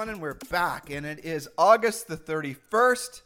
Three, two, one, and we're back. And it is August the 31st.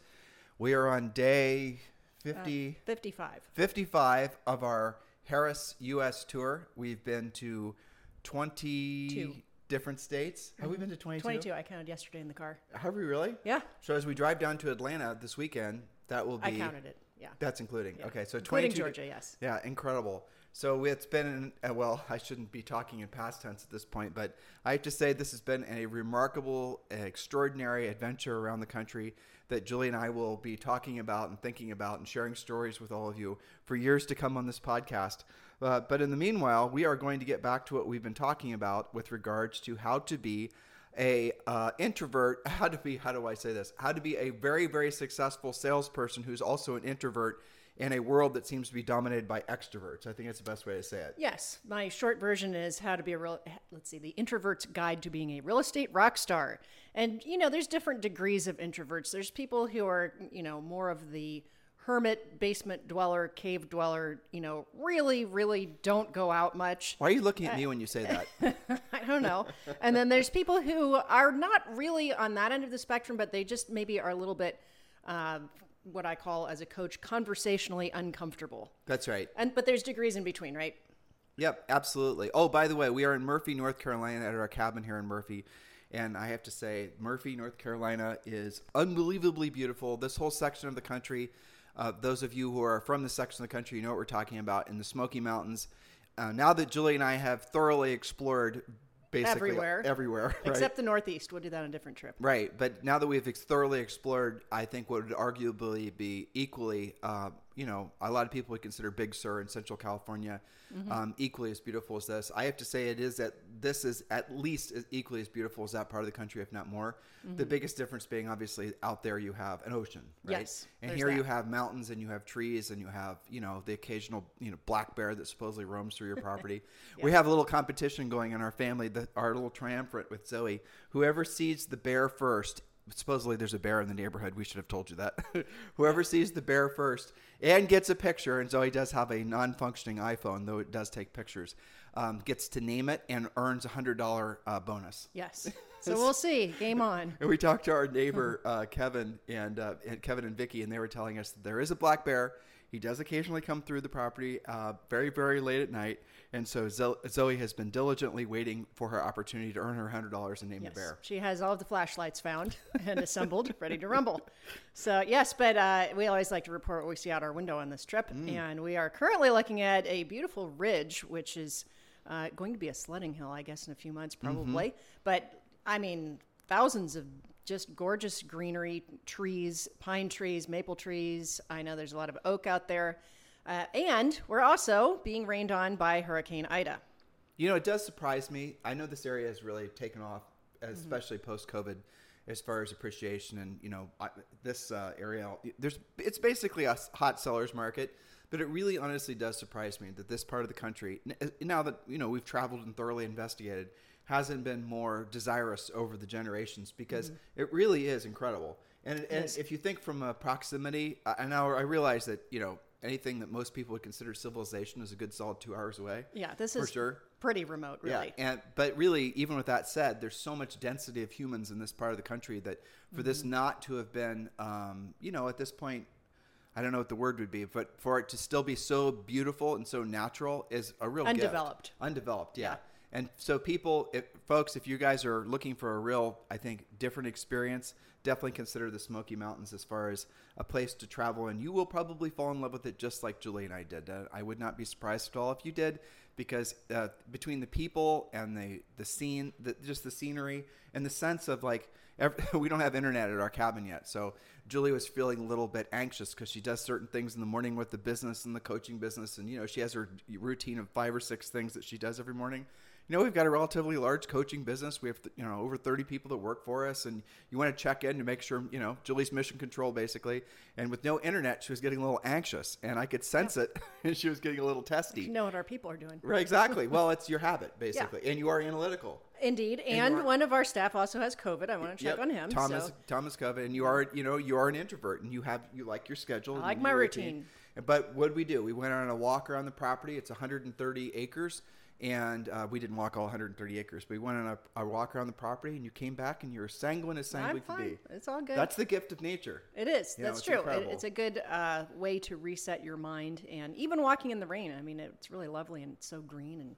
We are on day 50, uh, 55. 55 of our Harris US tour. We've been to 20 Two. different states. Have we been to 22? 22. I counted yesterday in the car. Have we really? Yeah, So as we drive down to Atlanta this weekend, that will be. I counted it. Yeah. That's including. Yeah. Okay, so Including 22 Georgia, yes. Yeah, incredible. So it's been, uh, well, I shouldn't be talking in past tense at this point, but I have to say this has been a remarkable, extraordinary adventure around the country that Julie and I will be talking about and thinking about and sharing stories with all of you for years to come on this podcast. Uh, but in the meanwhile, we are going to get back to what we've been talking about with regards to how to be a uh, introvert how to be how do i say this how to be a very very successful salesperson who's also an introvert in a world that seems to be dominated by extroverts i think that's the best way to say it Yes, my short version is how to be a real. Let's see, the introvert's guide to being a real estate rock star. And you know, there's different degrees of introverts. There's people who are, you know, more of the hermit, basement dweller, cave dweller. You know, really, really don't go out much. why are you looking at me when you say that I don't know. and then there's people who are not really on that end of the spectrum, but they just maybe are a little bit, uh, what I call as a coach, conversationally uncomfortable. that's right And but there's degrees in between, right? Yep, absolutely. Oh, by the way, we are in Murphy, North Carolina at our cabin here in Murphy. And I have to say, Murphy, North Carolina is unbelievably beautiful. This whole section of the country, uh, those of you who are from this section of the country, you know what we're talking about in the Smoky Mountains. Uh, now that Julie and I have thoroughly explored basically Everywhere. everywhere, right? Except the Northeast. We'll do that on a different trip. Right, but now that we've ex- thoroughly explored, I think what would arguably be equally, uh, you know, a lot of people would consider Big Sur in Central California um, equally as beautiful as this. I have to say, it is that this is at least as equally as beautiful as that part of the country, if not more. The biggest difference being obviously out there you have an ocean, right? Yes, and here you have mountains and you have trees and you have you know the occasional you know black bear that supposedly roams through your property. We have a little competition going in our family, the, our little triumvirate with Zoe. Whoever sees the bear first. Supposedly, there's a bear in the neighborhood. We should have told you that. Whoever sees the bear first and gets a picture, and Zoe does have a non-functioning iPhone, though it does take pictures, um, gets to name it and earns a hundred dollar uh, bonus. Yes. So we'll see. Game on. And we talked to our neighbor uh, Kevin and, uh, and Kevin and Vicky, and they were telling us that there is a black bear. He does occasionally come through the property uh, very, very late at night, and so Zoe has been diligently waiting for her opportunity to earn her hundred dollars and name Yes. the bear. She has all of the flashlights found and assembled, ready to rumble. So, yes, but uh, we always like to report what we see out our window on this trip. Mm. And we are currently looking at a beautiful ridge, which is uh, going to be a sledding hill, I guess, in a few months, Mm-hmm. probably. But, I mean, thousands of just gorgeous greenery, trees, pine trees, maple trees. I know there's a lot of oak out there. Uh, and we're also being rained on by Hurricane Ida. You know, it does surprise me. I know this area has really taken off, Mm-hmm. especially post COVID, as far as appreciation. And you know, I, this uh, area, there's it's basically a hot sellers market. But it really, honestly, does surprise me that this part of the country, now that you know we've traveled and thoroughly investigated, hasn't been more desirous over the generations because it really is incredible. And, and is. if you think from a proximity, and I now I realize that you know anything that most people would consider civilization is a good solid two hours away. Yeah, this For is sure. pretty remote, really. Yeah, and but really, even with that said, there's so much density of humans in this part of the country that for Mm-hmm. this not to have been, um, you know, at this point, I don't know what the word would be, but for it to still be so beautiful and so natural is a real gift. Undeveloped. Undeveloped, yeah. Yeah. And so, people, if, folks, if you guys are looking for a real, I think, different experience, definitely consider the Smoky Mountains as far as a place to travel. And you will probably fall in love with it just like Julie and I did. Uh, I would not be surprised at all if you did, because uh, between the people and the the scene, the, just the scenery and the sense of like, ev we don't have internet at our cabin yet, so Julie was feeling a little bit anxious because she does certain things in the morning with the business and the coaching business, and you know she has her routine of five or six things that she does every morning. You know, we've got a relatively large coaching business. We have, you know, over 30 people that work for us, and you want to check in to make sure, you know, Julie's mission control basically. And with no internet, she was getting a little anxious, and I could sense it, and she was getting a little testy. You know what our people are doing. Right, exactly. well, it's your habit basically, and you are analytical. Indeed, and, are- one of our staff also has COVID. I want to check Yep. on him. Thomas so. Thomas Covey, and you are you know you are an introvert, and you have you like your schedule. I like my routine. But what did we do? We went on a walk around the property. It's 130 acres, and uh, we didn't walk all 130 acres. But we went on a, a walk around the property, and you came back, and you're sanguine as sanguine could be. It's all good. That's the gift of nature. It is. You know, That's it's true. It, it's a good uh, way to reset your mind, and even walking in the rain. I mean, it's really lovely and so green. And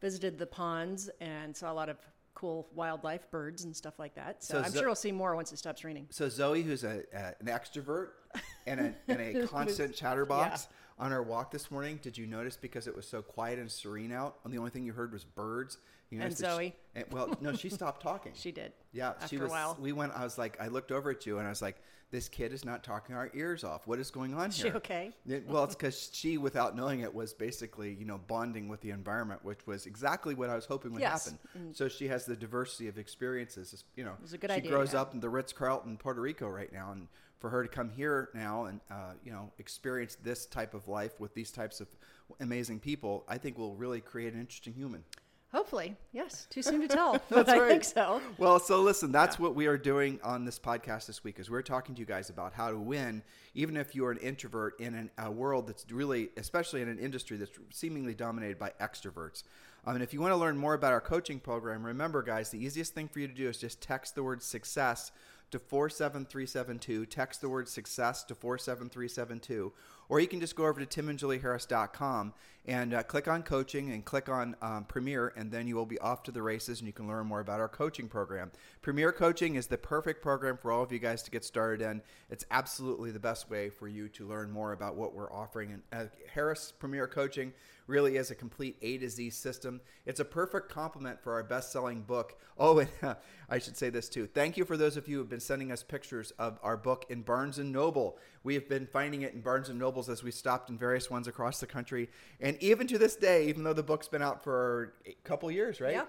visited the ponds and saw a lot of cool wildlife, birds and stuff like that. So, So I'm Zo- sure we'll see more once it stops raining. So Zoe, who's a, an extrovert and a, and a constant chatterbox, on our walk this morning, did you notice because it was so quiet and serene out, and the only thing you heard was birds? You And that she- Zoe? and- well, no, she stopped talking. She did. Yeah, after she a while. We went. I was like, I looked over at you, and I was like, "This kid is not talking our ears off. What is going on She here?" okay? It- well, it's because she, without knowing it, was basically, you know, bonding with the environment, which was exactly what I was hoping would Yes. happen. Mm. So she has the diversity of experiences. You know, was a good she idea, grows yeah. up in the Ritz Carlton, Puerto Rico, right now, and for her to come here now and uh, you know experience this type of life with these types of amazing people, I think will really create an interesting human. Hopefully, yes. Too soon to tell, but I think so. Well, so listen, that's what we are doing on this podcast this week. Is we're talking to you guys about how to win, even if you're an introvert in an, a world that's really, especially in an industry that's seemingly dominated by extroverts. Um, and if you want to learn more about our coaching program, remember, guys, the easiest thing for you to do is just text the word success to 47372. Text the word success to 47372. Or you can just go over to timandjulieharris.com and uh, click on coaching and click on um, Premier, and then you will be off to the races and you can learn more about our coaching program. Premier Coaching is the perfect program for all of you guys to get started in. It's absolutely the best way for you to learn more about what we're offering. And uh, Harris Premier Coaching really is a complete A to Z system. It's a perfect complement for our best selling book. Oh, and uh, I should say this too. Thank you for those of you who have been sending us pictures of our book in Barnes and Noble. We have been finding it in Barnes and Nobles as we stopped in various ones across the country. And even to this day, even though the book's been out for a couple years, right? Yeah.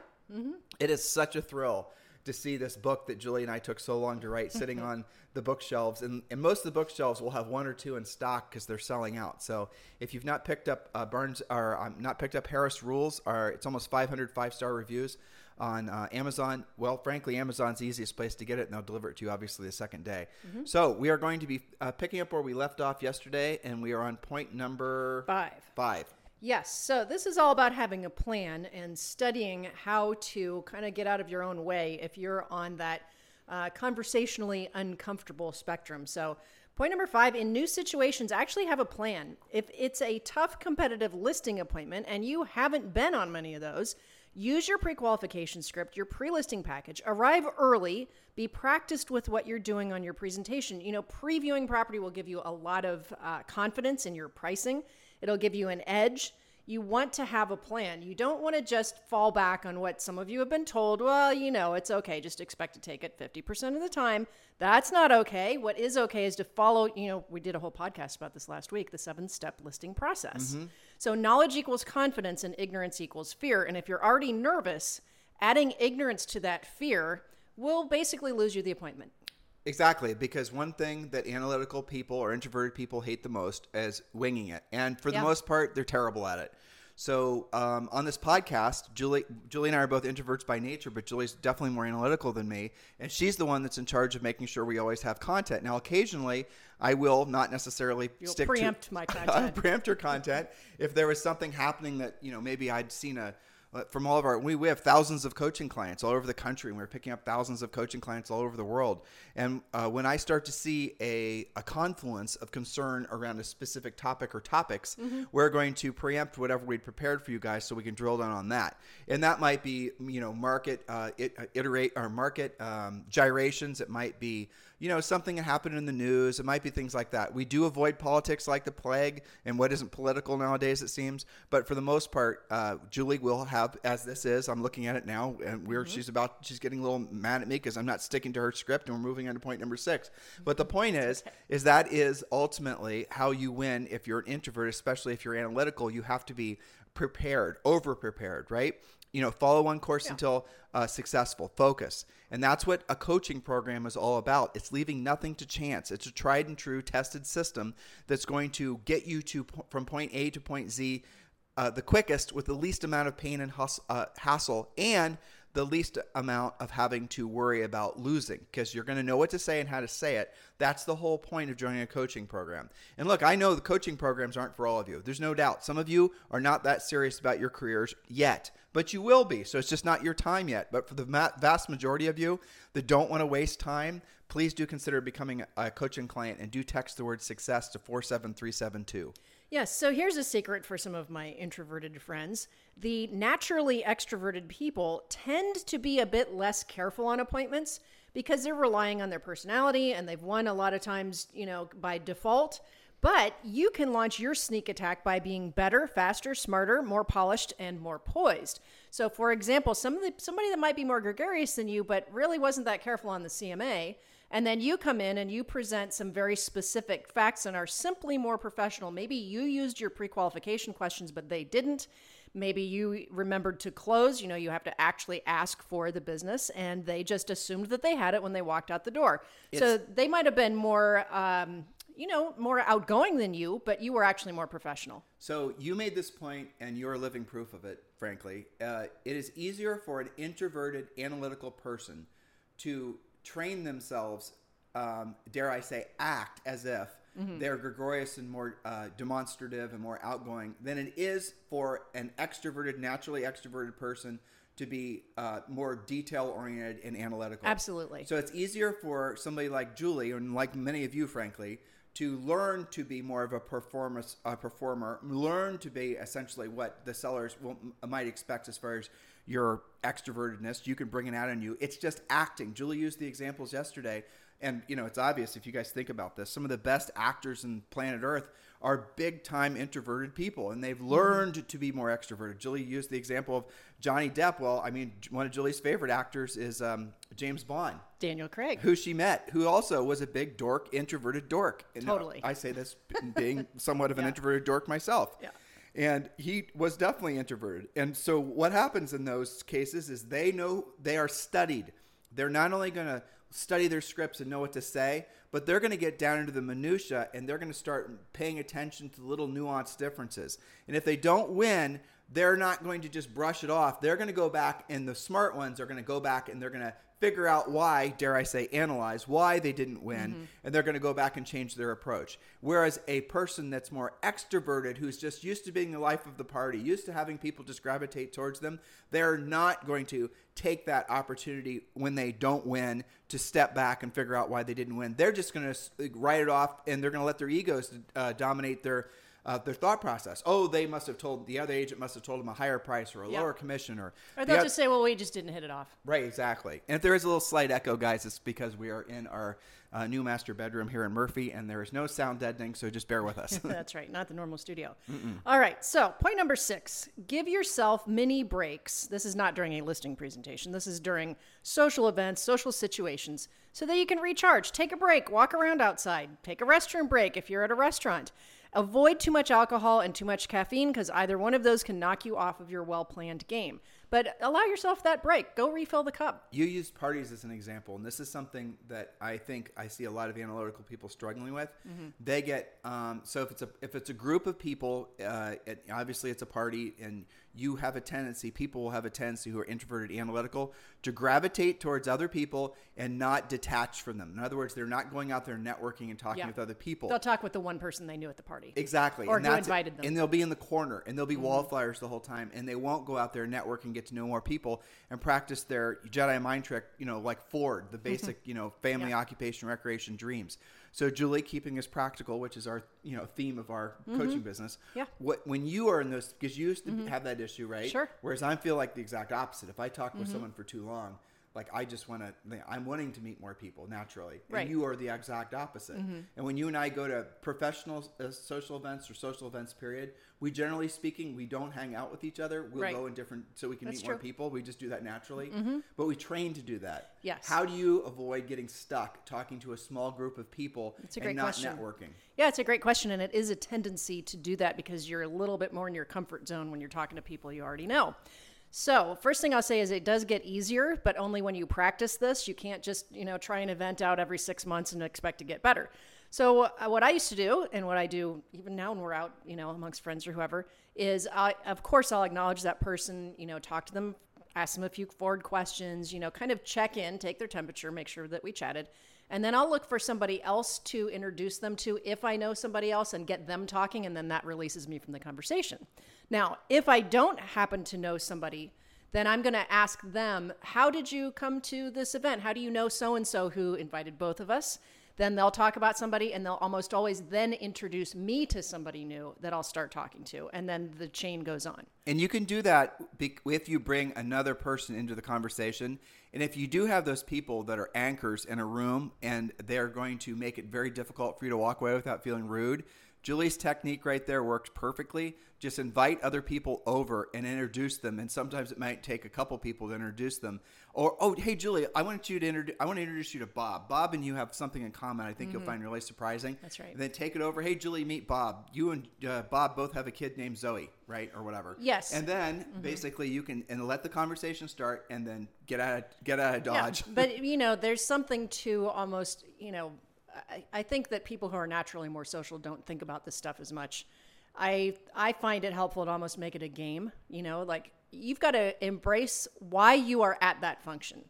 It is such a thrill to see this book that Julie and I took so long to write sitting on the bookshelves. And, and most of the bookshelves will have one or two in stock because they're selling out. So if you've not picked up uh, Barnes or um, not picked up Harris Rules, or it's almost 500 five star reviews on uh, Amazon. Well, frankly, Amazon's the easiest place to get it, and they'll deliver it to you obviously the second day. So we are going to be uh, picking up where we left off yesterday, and we are on point number Five. Five. Yes. So this is all about having a plan and studying how to kind of get out of your own way if you're on that uh, conversationally uncomfortable spectrum. So, point number five in new situations, actually have a plan. If it's a tough competitive listing appointment and you haven't been on many of those, use your pre qualification script, your pre listing package, arrive early, be practiced with what you're doing on your presentation. You know, previewing property will give you a lot of uh, confidence in your pricing. It'll give you an edge. You want to have a plan. You don't want to just fall back on what some of you have been told. Well, you know, it's okay. Just expect to take it 50% of the time. That's not okay. What is okay is to follow, you know, we did a whole podcast about this last week the seven step listing process. Mm-hmm. So, knowledge equals confidence and ignorance equals fear. And if you're already nervous, adding ignorance to that fear will basically lose you the appointment. Exactly, because one thing that analytical people or introverted people hate the most is winging it, and for the most part, they're terrible at it. So um, on this podcast, Julie, Julie and I are both introverts by nature, but Julie's definitely more analytical than me, and she's the one that's in charge of making sure we always have content. Now, occasionally, I will not necessarily You'll stick preempt to my I'll content. preempt her content if there was something happening that you know maybe I'd seen a from all of our we, we have thousands of coaching clients all over the country and we're picking up thousands of coaching clients all over the world. And uh, when i start to see a, a confluence of concern around a specific topic or topics we're going to preempt whatever we'd prepared for you guys so we can drill down on that. And that might be you know market uh, it, uh, iterate or market um, gyrations. It might be you know something that happened in the news. It might be things like that. We do avoid politics like the plague and what isn't political nowadays it seems. But for the most part uh, julie will have as this is. I'm looking at it now, and we're she's about she's getting a little mad at me because I'm not sticking to her script, and we're moving on to point number six. But the point is, is that is ultimately how you win if you're an introvert, especially if you're analytical. You have to be prepared, over prepared, right? You know, follow one course until uh, successful. Focus, and that's what a coaching program is all about. It's leaving nothing to chance. It's a tried and true, tested system that's going to get you to from point A to point Z uh, the quickest with the least amount of pain and hus- uh, hassle and the least amount of having to worry about losing because you're going to know what to say and how to say it. That's the whole point of joining a coaching program. And look, I know the coaching programs aren't for all of you. There's no doubt. Some of you are not that serious about your careers yet, but you will be. So it's just not your time yet. But for the vast majority of you that don't want to waste time, please do consider becoming a coaching client and do text the word success to 47372. Yes, so here's a secret for some of my introverted friends. The naturally extroverted people tend to be a bit less careful on appointments because they're relying on their personality and they've won a lot of times, you know, by default. But you can launch your sneak attack by being better, faster, smarter, more polished, and more poised. So, for example, some of the, somebody that might be more gregarious than you, but really wasn't that careful on the CMA, and then you come in and you present some very specific facts and are simply more professional. Maybe you used your pre qualification questions, but they didn't. Maybe you remembered to close. You know, you have to actually ask for the business, and they just assumed that they had it when they walked out the door. so they might have been more, um, you know, more outgoing than you, but you were actually more professional. So you made this point, and you're living proof of it. Frankly, uh, it is easier for an introverted, analytical person to train themselves, um, dare I say, act as if they're gregarious and more uh, demonstrative and more outgoing than it is for an extroverted, naturally extroverted person to be uh, more detail oriented and analytical. Absolutely. So it's easier for somebody like Julie, and like many of you, frankly, to learn to be more of a performance a performer, learn to be essentially what the sellers will, might expect as far as your extrovertedness. You can bring it out in you. It's just acting. Julie used the examples yesterday, and you know it's obvious if you guys think about this. Some of the best actors in planet Earth are big time introverted people, and they've learned to be more extroverted. Julie used the example of Johnny Depp. Well, I mean, one of Julie's favorite actors is um, James Bond Daniel Craig. who she met, who also was a big dork, introverted dork. And Totally. I say this being somewhat of an Yeah. introverted dork myself. Yeah. And he was definitely introverted. And so what happens in those cases is they know they are studied. They're not only going to study their scripts and know what to say, but they're going to get down into the minutia and they're going to start paying attention to little nuanced differences. And if they don't win, they're not going to just brush it off. They're going to go back, and the smart ones are going to go back and they're going to figure out why, dare I say, analyze why they didn't win, and they're going to go back and change their approach. Whereas a person that's more extroverted, who's just used to being the life of the party, used to having people just gravitate towards them, they're not going to take that opportunity when they don't win to step back and figure out why they didn't win. They're just going to write it off, and they're going to let their egos uh, dominate their uh, their thought process. Oh, they must have told the other agent must have told them a higher price or a Yeah. lower commission or Or they'll oth- just say, well, we just didn't hit it off. Right, exactly. And if there is a little slight echo, guys, it's because we are in our uh, new master bedroom here in Murphy, and there is no sound deadening, so just bear with us. That's right, not the normal studio. All right, so point number six give yourself mini breaks. This is not during a listing presentation, this is during social events, social situations, so that you can recharge. Take a break, walk around outside, take a restroom break if you're at a restaurant. Avoid too much alcohol and too much caffeine because either one of those can knock you off of your well planned game. But allow yourself that break. Go refill the cup. you used parties as an example, and this is something that I think I see a lot of analytical people struggling with. They get um, so if it's a if it's a group of people, uh, it, obviously it's a party, and you have a tendency, people will have a tendency who are introverted, analytical, to gravitate towards other people and not detach from them. In other words, they're not going out there networking and talking Yeah. with other people. They'll talk with the one person they knew at the party. Exactly. Or and who that's- invited them. And they'll be in the corner and they'll be mm-hmm. wallflowers the whole time and they won't go out there and network and get to know more people and practice their Jedi mind trick, you know, like Ford, the mm-hmm. basic, you know, family, Yeah. occupation, recreation, dreams. So Julie, keeping us practical, which is our, you know, theme of our mm-hmm. coaching business. Yeah. What when you are in those because you used to mm-hmm. have that issue, right? Sure. Whereas I feel like the exact opposite. If I talk with mm-hmm. someone for too long, like I just want to. I'm wanting to meet more people naturally, and Right. you are the exact opposite. Mm-hmm. And when you and I go to professional uh, social events or social events, period, we generally speaking we don't hang out with each other. We'll Right. go in different so we can That's meet more people. We just do that naturally, Mm-hmm. but we train to do that. Yes. How do you avoid getting stuck talking to a small group of people That's a and great not question. networking? Yeah, it's a great question, and it is a tendency to do that because you're a little bit more in your comfort zone when you're talking to people you already know. So, first thing I'll say is it does get easier, but only when you practice this. You can't just, you know, try an event out every six months and expect to get better. So, uh, what I used to do, and what I do even now when we're out, you know, amongst friends or whoever, is I, of course, I'll acknowledge that person, you know, talk to them, ask them a few forward questions, you know, kind of check in, take their temperature, make sure that we chatted. And then I'll look for somebody else to introduce them to if I know somebody else and get them talking, and then that releases me from the conversation. Now, if I don't happen to know somebody, then I'm going to ask them, How did you come to this event? How do you know so and so who invited both of us? Then they'll talk about somebody and they'll almost always then introduce me to somebody new that I'll start talking to. And then the chain goes on. And you can do that if you bring another person into the conversation. And if you do have those people that are anchors in a room and they're going to make it very difficult for you to walk away without feeling rude, Julie's technique right there works perfectly. Just invite other people over and introduce them. And sometimes it might take a couple people to introduce them. Or, oh, hey, Julie, I want you to introduce. I want to introduce you to Bob. Bob and you have something in common. I think you'll find really surprising. Mm-hmm. That's right. And then take it over. Hey, Julie, meet Bob. You and uh, Bob both have a kid named Zoe, right, or whatever. Yes. And then basically you can and let the conversation start, and then get out of, get out of Yeah, dodge. but you know, there's something to almost, you know, I, I think that people who are naturally more social don't think about this stuff as much. I I find it helpful to almost make it a game. You know, like you've got to embrace why you are at that function.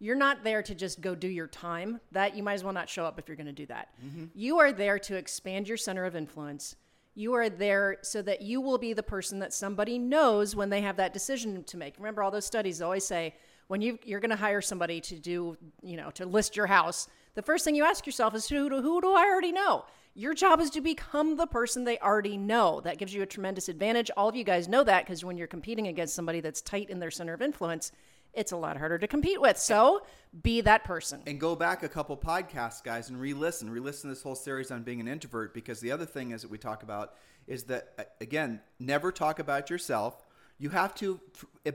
You're not there to just go do your time. That you might as well not show up if you're going to do that. Mm-hmm. You are there to expand your center of influence. You are there so that you will be the person that somebody knows when they have that decision to make. Remember, all those studies always say when you, you're going to hire somebody to do, you know, to list your house, the first thing you ask yourself is who do, who do I already know? Your job is to become the person they already know. That gives you a tremendous advantage. All of you guys know that because when you're competing against somebody that's tight in their center of influence, it's a lot harder to compete with. So be that person. and go back a couple podcasts, guys, and re-listen. Re-listen to this whole series on being an introvert because the other thing is that we talk about is that again, never talk about yourself. You have to,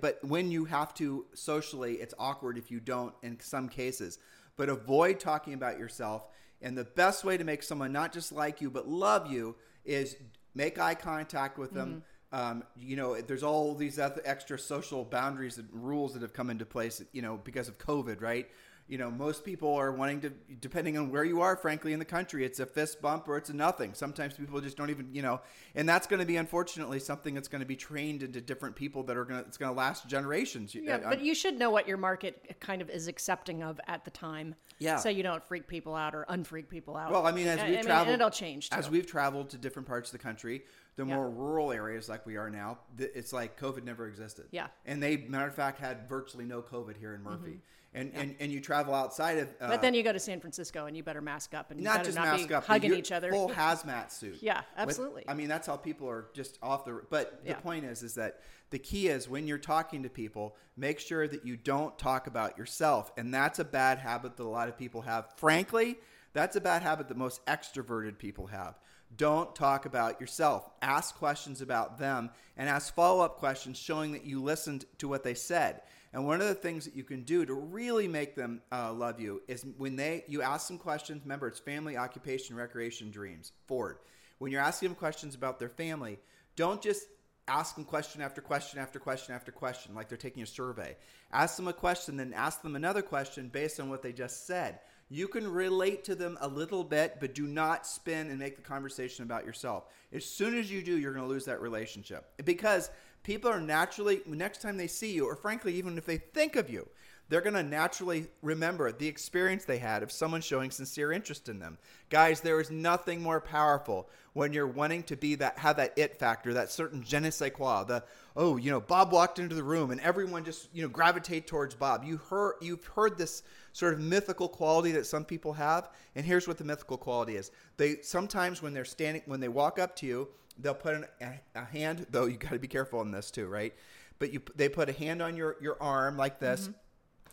but when you have to socially, it's awkward if you don't in some cases. But avoid talking about yourself. And the best way to make someone not just like you but love you is make eye contact with them. Um, you know, there's all these other extra social boundaries and rules that have come into place, you know, because of COVID, right? You know, most people are wanting to, depending on where you are, frankly, in the country, it's a fist bump or it's a nothing. Sometimes people just don't even, you know, and that's going to be unfortunately something that's going to be trained into different people that are going to, it's going to last generations. Yeah, I- but you should know what your market kind of is accepting of at the time. Yeah. So you don't freak people out or unfreak people out. Well, I mean, as we've I mean, traveled, and it'll change. Too. As we've traveled to different parts of the country, the Yeah. more rural areas like we are now, it's like COVID never existed. Yeah. and they, matter of fact, had virtually no COVID here in Murphy. Mm-hmm. And, and and you travel outside of, uh, but then you go to San Francisco and you better mask up and you not just not mask up, hugging each other. full hazmat suit. Yeah, With- absolutely. I mean, that's how people are just off the. But the point is, is that the key is when you're talking to people, make sure that you don't talk about yourself, and that's a bad habit that a lot of people have. Frankly, that's a bad habit that most extroverted people have. Don't talk about yourself. Ask questions about them and ask follow up questions showing that you listened to what they said. And one of the things that you can do to really make them uh, love you is when they you ask them questions. Remember, it's family, occupation, recreation, dreams. Ford. When you're asking them questions about their family, don't just ask them question after question after question after question like they're taking a survey. Ask them a question, then ask them another question based on what they just said. You can relate to them a little bit, but do not spin and make the conversation about yourself. As soon as you do, you're going to lose that relationship because people are naturally, next time they see you, or frankly, even if they think of you, they're going to naturally remember the experience they had of someone showing sincere interest in them. Guys, there is nothing more powerful when you're wanting to be that, have that it factor, that certain je ne sais quoi, the, oh, you know, Bob walked into the room and everyone just, you know, gravitate towards Bob. You heard, you've heard this sort of mythical quality that some people have. And here's what the mythical quality is. They sometimes when they're standing, when they walk up to you, they'll put an, a, a hand, though you got to be careful in this too, right? But you, they put a hand on your, your arm like this mm-hmm.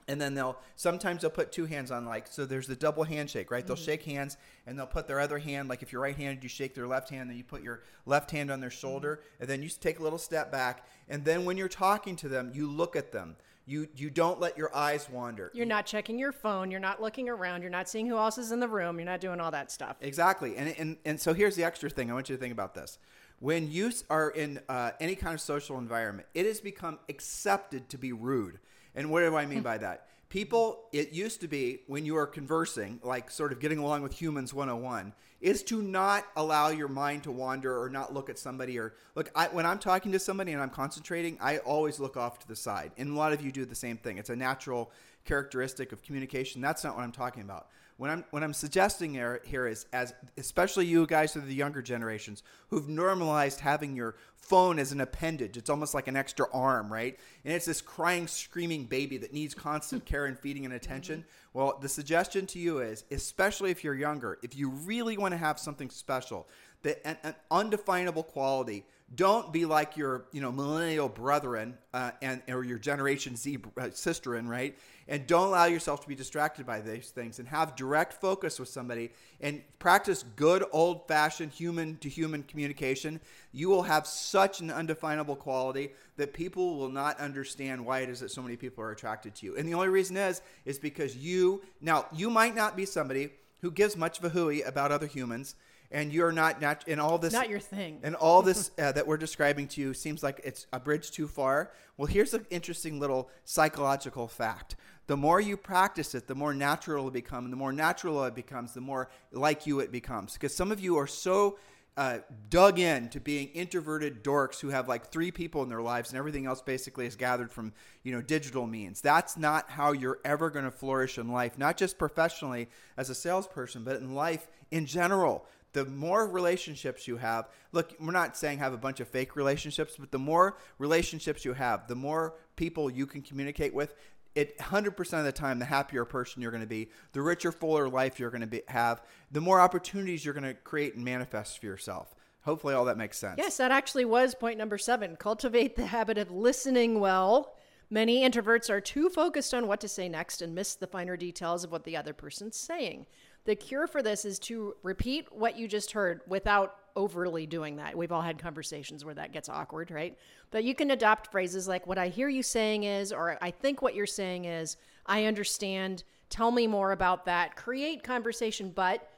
and then they'll sometimes they'll put two hands on like so there's the double handshake right? They'll mm-hmm. shake hands and they'll put their other hand like if you're right-handed you shake their left hand then you put your left hand on their mm-hmm. shoulder and then you take a little step back and then when you're talking to them you look at them you you don't let your eyes wander You're not checking your phone. You're not looking around. You're not seeing who else is in the room. You're not doing all that stuff. Exactly. And, and, and so here's the extra thing I want you to think about this. When you are in uh, any kind of social environment, it has become accepted to be rude. And what do I mean by that? People, it used to be when you are conversing, like sort of getting along with humans 101, is to not allow your mind to wander or not look at somebody or look. I, when I'm talking to somebody and I'm concentrating, I always look off to the side. And a lot of you do the same thing. It's a natural characteristic of communication. That's not what I'm talking about. What I'm what I'm suggesting here, here is as especially you guys who are the younger generations who've normalized having your phone as an appendage. It's almost like an extra arm, right? And it's this crying, screaming baby that needs constant care and feeding and attention. Mm-hmm. Well, the suggestion to you is, especially if you're younger, if you really want to have something special, that an, an undefinable quality don't be like your you know millennial brethren uh, and or your generation z uh, sisterin right? And don't allow yourself to be distracted by these things and have direct focus with somebody and practice good old fashioned human to human communication. You will have such an undefinable quality that people will not understand why it is that so many people are attracted to you. And the only reason is is because you now you might not be somebody who gives much of a hooey about other humans and you're not nat- and all this Not your thing. and all this uh, that we're describing to you seems like it's a bridge too far. Well, here's an interesting little psychological fact. The more you practice it, the more natural it becomes. And the more natural it becomes, the more like you it becomes. Because some of you are so uh, dug in to being introverted dorks who have like three people in their lives and everything else basically is gathered from you know digital means. That's not how you're ever going to flourish in life not just professionally as a salesperson but in life in general. The more relationships you have look we're not saying have a bunch of fake relationships but the more relationships you have the more people you can communicate with it 100% of the time the happier person you're going to be the richer fuller life you're going to be, have the more opportunities you're going to create and manifest for yourself hopefully all that makes sense Yes, that actually was point number seven. Cultivate the habit of listening well. Many introverts are too focused on what to say next and miss the finer details of what the other person's saying. The cure for this is to repeat what you just heard without overly doing that. We've all had conversations where that gets awkward, right? But you can adopt phrases like, What I hear you saying is, or I think what you're saying is, I understand. Tell me more about that. Create conversation, but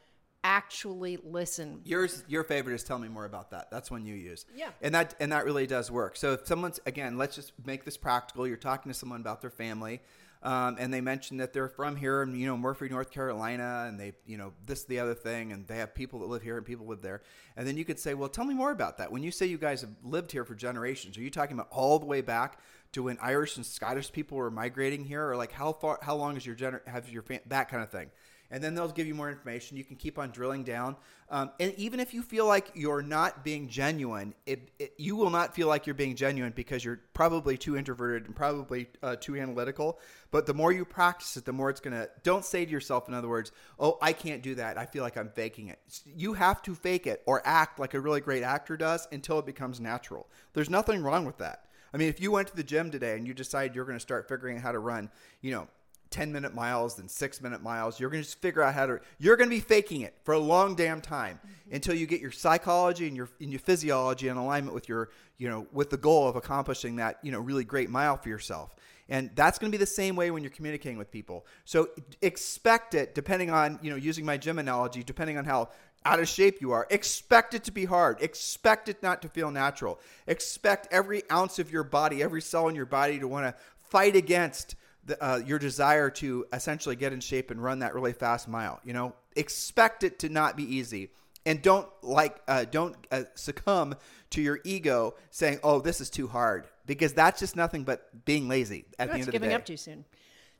actually listen. Yours, your favorite is tell me more about that. That's one you use. Yeah. And that and that really does work. So if someone's again, let's just make this practical. You're talking to someone about their family, um, and they mention that they're from here, in, you know, Murphy, North Carolina, and they, you know, this, the other thing, and they have people that live here and people live there. And then you could say, well, tell me more about that. When you say you guys have lived here for generations, are you talking about all the way back to when Irish and Scottish people were migrating here, or like how far, how long is your gener, have your fam- that kind of thing? And then they'll give you more information. You can keep on drilling down. Um, and even if you feel like you're not being genuine, it, it, you will not feel like you're being genuine because you're probably too introverted and probably uh, too analytical. But the more you practice it, the more it's to. Don't say to yourself, in other words, oh, I can't do that. I feel like I'm faking it. You have to fake it or act like a really great actor does until it becomes natural. There's nothing wrong with that. I mean, if you went to the gym today and you decide you're going to start figuring out how to run, you know, 10 minute miles then six minute miles you're going to just figure out how to you're going to be faking it for a long damn time mm-hmm. until you get your psychology and your and your physiology in alignment with your you know with the goal of accomplishing that you know really great mile for yourself and that's going to be the same way when you're communicating with people so expect it depending on you know using my gym analogy depending on how out of shape you are. Expect it to be hard. Expect it not to feel natural. Expect every ounce of your body, every cell in your body to want to fight against the, uh, your desire to essentially get in shape and run that really fast mile. You know, expect it to not be easy, and don't like uh, don't uh, succumb to your ego saying, "Oh, this is too hard," because that's just nothing but being lazy at the end of the day. giving up too soon.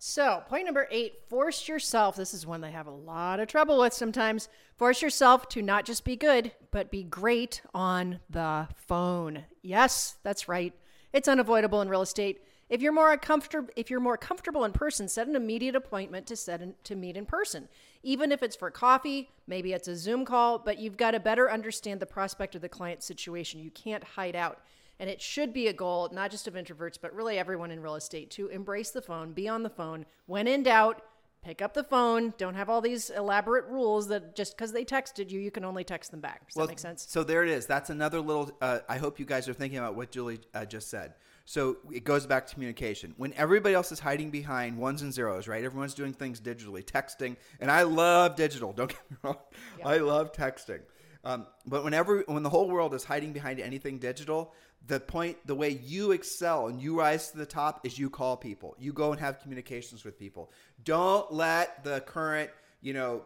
So, point number eight force yourself. This is one they have a lot of trouble with sometimes. Force yourself to not just be good, but be great on the phone. Yes, that's right. It's unavoidable in real estate. If you're more comfortable, if you're more comfortable in person, set an immediate appointment to set in, to meet in person. Even if it's for coffee, maybe it's a Zoom call, but you've got to better understand the prospect of the client situation. You can't hide out. And it should be a goal, not just of introverts, but really everyone in real estate to embrace the phone, be on the phone. When in doubt, pick up the phone. Don't have all these elaborate rules that just because they texted you, you can only text them back. Does well, that make sense? So there it is. That's another little. Uh, I hope you guys are thinking about what Julie uh, just said. So it goes back to communication. When everybody else is hiding behind ones and zeros, right? Everyone's doing things digitally, texting, and I love digital. Don't get me wrong. Yeah. I love texting. Um, but whenever when the whole world is hiding behind anything digital, the point, the way you excel and you rise to the top is you call people. You go and have communications with people. Don't let the current, you know,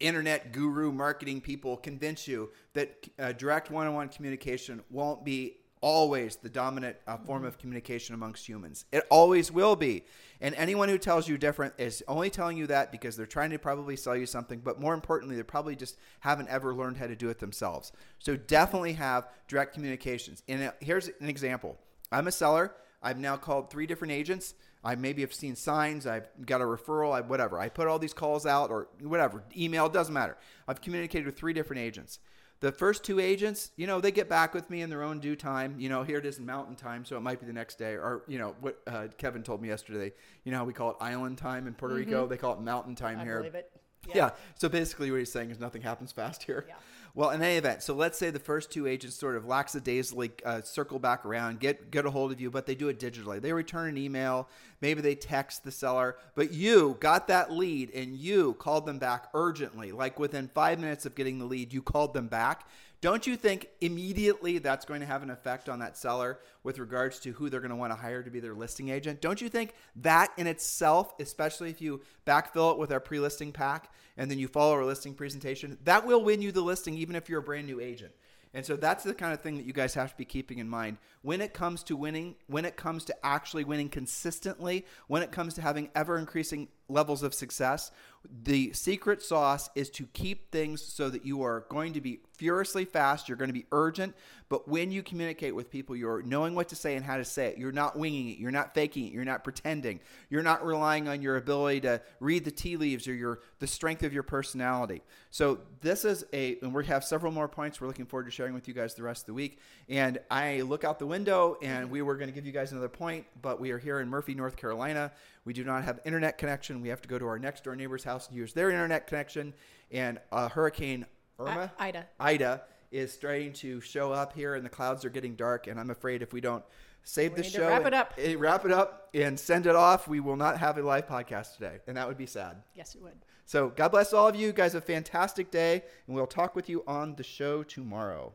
internet guru marketing people convince you that uh, direct one-on-one communication won't be always the dominant uh, form of communication amongst humans. It always will be. And anyone who tells you different is only telling you that because they're trying to probably sell you something, but more importantly, they probably just haven't ever learned how to do it themselves. So definitely have direct communications. And uh, here's an example I'm a seller. I've now called three different agents. I maybe have seen signs. I've got a referral. I, whatever. I put all these calls out or whatever. Email doesn't matter. I've communicated with three different agents. The first two agents, you know, they get back with me in their own due time. You know, here it is in mountain time, so it might be the next day. Or, you know, what uh, Kevin told me yesterday, you know how we call it island time in Puerto mm-hmm. Rico? They call it mountain time I here. Believe it. Yeah. yeah. So basically, what he's saying is nothing happens fast here. Yeah. Well, in any event, so let's say the first two agents sort of lackadaisically uh, circle back around, get get a hold of you, but they do it digitally. They return an email, maybe they text the seller, but you got that lead and you called them back urgently, like within five minutes of getting the lead, you called them back don't you think immediately that's going to have an effect on that seller with regards to who they're going to want to hire to be their listing agent? Don't you think that in itself, especially if you backfill it with our pre listing pack and then you follow our listing presentation, that will win you the listing even if you're a brand new agent? And so that's the kind of thing that you guys have to be keeping in mind when it comes to winning, when it comes to actually winning consistently, when it comes to having ever increasing levels of success. The secret sauce is to keep things so that you are going to be furiously fast, you're going to be urgent, but when you communicate with people, you're knowing what to say and how to say it. You're not winging it, you're not faking it, you're not pretending. You're not relying on your ability to read the tea leaves or your the strength of your personality. So this is a and we have several more points we're looking forward to sharing with you guys the rest of the week. And I look out the window and we were going to give you guys another point, but we are here in Murphy, North Carolina. We do not have internet connection. We have to go to our next door neighbor's house and use their internet connection. And uh, Hurricane Irma, I- Ida, Ida is starting to show up here, and the clouds are getting dark. And I'm afraid if we don't save we the show, wrap it up, and, wrap it up, and send it off, we will not have a live podcast today, and that would be sad. Yes, it would. So God bless all of you. you guys, have a fantastic day, and we'll talk with you on the show tomorrow.